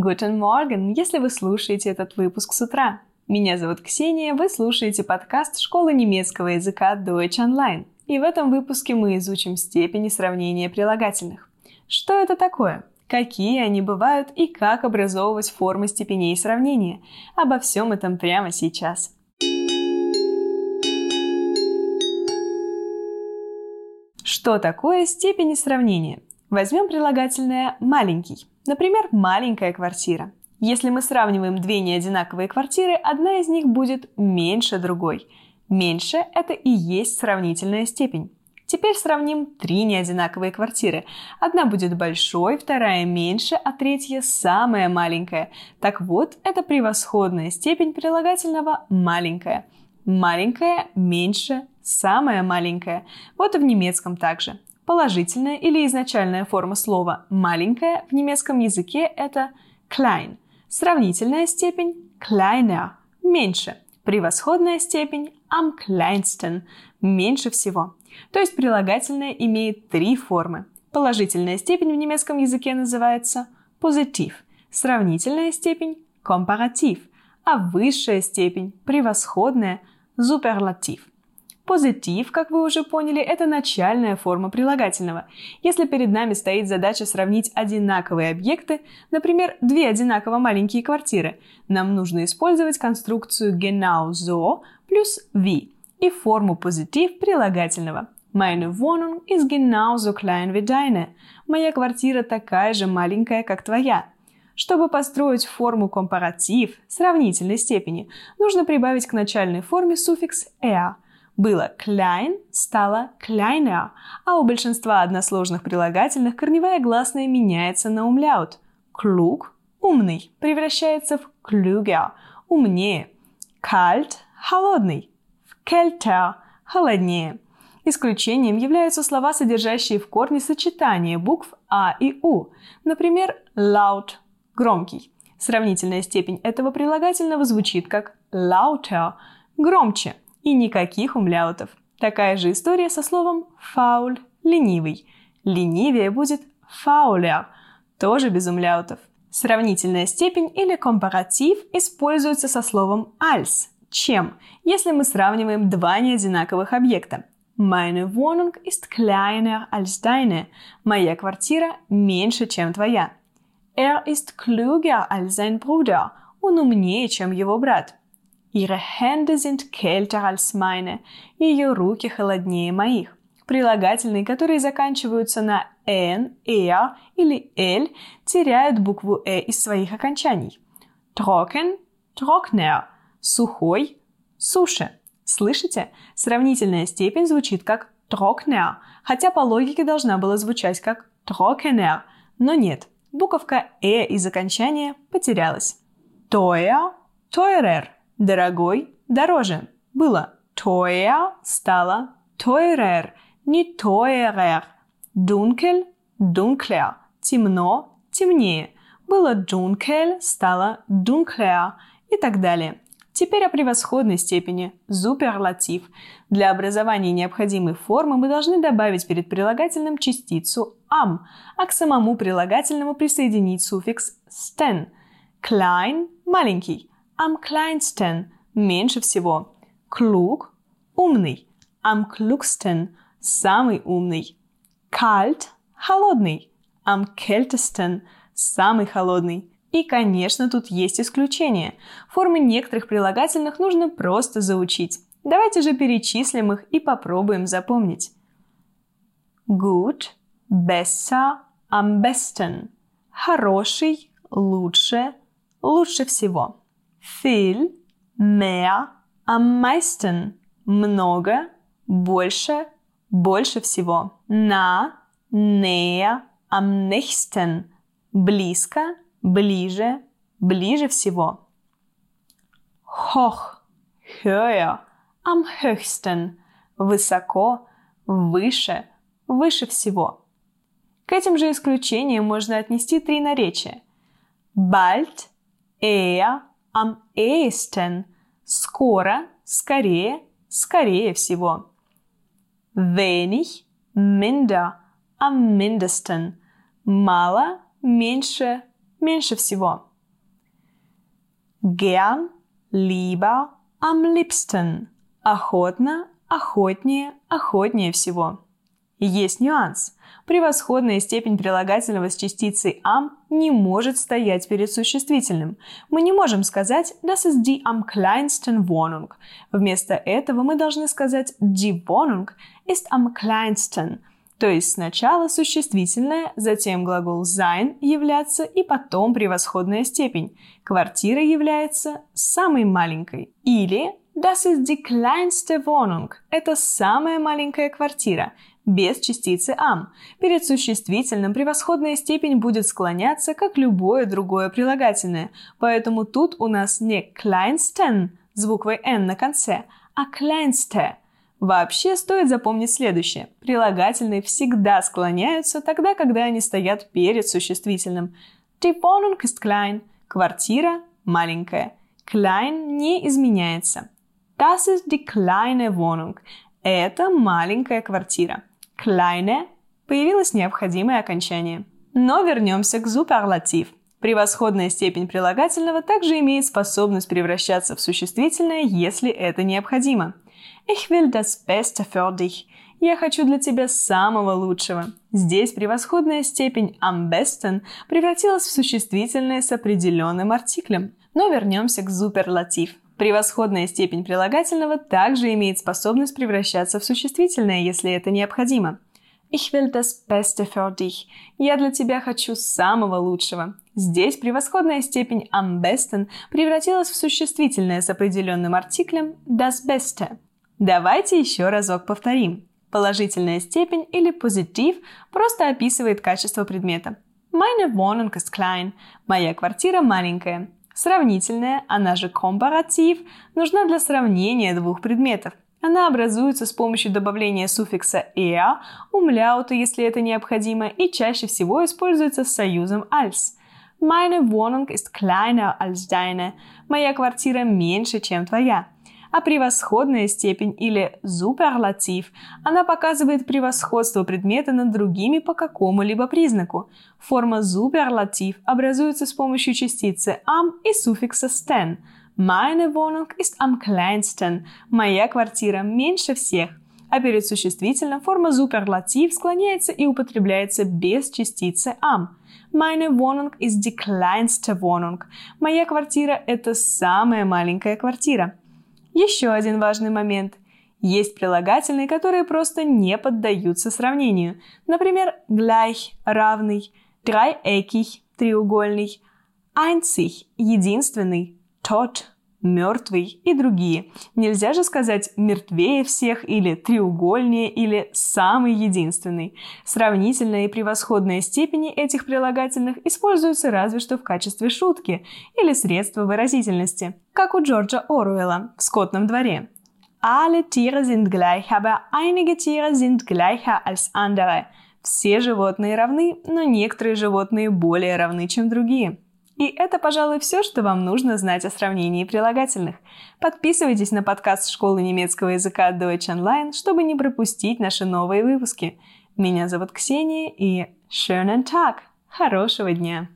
Guten Morgen, если вы слушаете этот выпуск с утра. Меня зовут Ксения, вы слушаете подкаст школы немецкого языка Deutsch Online. И в этом выпуске мы изучим степени сравнения прилагательных. Что это такое? Какие они бывают и как образовывать формы степеней сравнения? Обо всем этом прямо сейчас. Что такое степени сравнения? Возьмем прилагательное «маленький». Например, маленькая квартира. Если мы сравниваем две неодинаковые квартиры, одна из них будет меньше другой. Меньше – это и есть сравнительная степень. Теперь сравним три неодинаковые квартиры. Одна будет большой, вторая меньше, а третья самая маленькая. Так вот, это превосходная степень прилагательного «маленькая». Маленькая, меньше, самая маленькая. Вот и в немецком также. Положительная или изначальная форма слова «маленькая» в немецком языке – это klein. Сравнительная степень – kleiner – меньше. Превосходная степень – am kleinsten – меньше всего. То есть прилагательное имеет три формы. Положительная степень в немецком языке называется позитив, сравнительная степень – компаратив, а высшая степень – превосходная – суперлатив – Позитив, как вы уже поняли, это начальная форма прилагательного. Если перед нами стоит задача сравнить одинаковые объекты, например, две одинаково маленькие квартиры, нам нужно использовать конструкцию genau so плюс wie и форму позитив прилагательного. Meine Wohnung ist genauso klein wie deine. Моя квартира такая же маленькая, как твоя. Чтобы построить форму компаратив сравнительной степени, нужно прибавить к начальной форме суффикс er – было klein, стало kleiner, а у большинства односложных прилагательных корневая гласная меняется на умляут. Klug – умный, превращается в klüger – умнее. Kalt – холодный, в kälter – холоднее. Исключением являются слова, содержащие в корне сочетание букв А и У. Например, laut – громкий. Сравнительная степень этого прилагательного звучит как lauter – громче – и никаких умляутов. Такая же история со словом «фауль» – ленивый. Ленивее будет «фаулер» – тоже без умляутов. Сравнительная степень или компаратив используется со словом «als» – чем, если мы сравниваем два неодинаковых объекта. Meine Wohnung ist kleiner als deine. Моя квартира меньше, чем твоя. Er ist klüger als sein Bruder. Он умнее, чем его брат. Ihre Hände sind kälter als meine. Ее руки холоднее моих. Прилагательные, которые заканчиваются на «н», «er» или «l», теряют букву «э» из своих окончаний. Trocken – trockner, сухой – суше. Слышите? Сравнительная степень звучит как trockner, хотя по логике должна была звучать как trockener, но нет, буковка «э» из окончания потерялась. Teuer – teurer – Дорогой – дороже. Было teuer – стало teurer, не teurer. Dunkel – dunkler. Темно – темнее. Было dunkel – стало dunkler и так далее. Теперь о превосходной степени – суперлатив. Для образования необходимой формы мы должны добавить перед прилагательным частицу am, а к самому прилагательному присоединить суффикс sten. Klein – маленький, am kleinsten – меньше всего. Klug – умный. Am klugsten – самый умный. Kalt – холодный. Am kältesten – самый холодный. И, конечно, тут есть исключения. Формы некоторых прилагательных нужно просто заучить. Давайте же перечислим их и попробуем запомнить. Gut, besser, am besten. Хороший, лучше, лучше всего. Viel, mehr, am meisten. Много, больше, больше всего. На, näher, am nächsten. Близко, ближе, ближе всего. Hoch, höher, am höchsten. Высоко, выше, выше всего. К этим же исключениям можно отнести три наречия. Bald, eher, am ehesten – скоро, скорее, скорее всего. Wenig, minder, am mindesten – мало, меньше, меньше всего. Gern, lieber, am liebsten. Охотно, охотнее, охотнее всего. Есть нюанс. Превосходная степень прилагательного с частицей am не может стоять перед существительным. Мы не можем сказать das ist die am kleinsten Wohnung. Вместо этого мы должны сказать die Wohnung ist am kleinsten. То есть сначала существительное, затем глагол sein являться и потом превосходная степень. Квартира является самой маленькой. Или Das ist die kleinste Wohnung. Это самая маленькая квартира без частицы am. Перед существительным превосходная степень будет склоняться, как любое другое прилагательное. Поэтому тут у нас не kleinsten с буквой n на конце, а kleinste. Вообще стоит запомнить следующее. Прилагательные всегда склоняются тогда, когда они стоят перед существительным. Die Wohnung ist klein. Квартира маленькая. Klein не изменяется. Das ist die kleine Wohnung. Это маленькая квартира kleine появилось необходимое окончание. Но вернемся к суперлатив. Превосходная степень прилагательного также имеет способность превращаться в существительное, если это необходимо. Ich will das Beste für dich. Я хочу для тебя самого лучшего. Здесь превосходная степень am besten превратилась в существительное с определенным артиклем. Но вернемся к суперлатив. Превосходная степень прилагательного также имеет способность превращаться в существительное, если это необходимо. Ich will das Beste für dich. Я для тебя хочу самого лучшего. Здесь превосходная степень am besten превратилась в существительное с определенным артиклем das Beste. Давайте еще разок повторим. Положительная степень или позитив просто описывает качество предмета. Meine Wohnung ist klein. Моя квартира маленькая. Сравнительная, она же компаратив, нужна для сравнения двух предметов. Она образуется с помощью добавления суффикса «er», умляута, если это необходимо, и чаще всего используется с союзом «als». Meine Wohnung ist kleiner als deine. Моя квартира меньше, чем твоя. А превосходная степень или суперлатив, она показывает превосходство предмета над другими по какому-либо признаку. Форма суперлатив образуется с помощью частицы am и суффикса sten. Meine Wohnung ist am kleinsten. Моя квартира меньше всех. А перед существительным форма суперлатив склоняется и употребляется без частицы am. Meine Wohnung ist die kleinste Wohnung. Моя квартира – это самая маленькая квартира. Еще один важный момент. Есть прилагательные, которые просто не поддаются сравнению. Например, gleich – равный, dreieckig – треугольный, einzig – единственный, tot – мертвый и другие. Нельзя же сказать мертвее всех или треугольнее или самый единственный. Сравнительная и превосходная степени этих прилагательных используются разве что в качестве шутки или средства выразительности, как у Джорджа Оруэлла в «Скотном дворе». Alle Tiere sind gleich, aber einige Tiere sind gleicher als andere. Все животные равны, но некоторые животные более равны, чем другие. И это, пожалуй, все, что вам нужно знать о сравнении прилагательных. Подписывайтесь на подкаст школы немецкого языка Deutsch Online, чтобы не пропустить наши новые выпуски. Меня зовут Ксения и schönen Tag! Хорошего дня!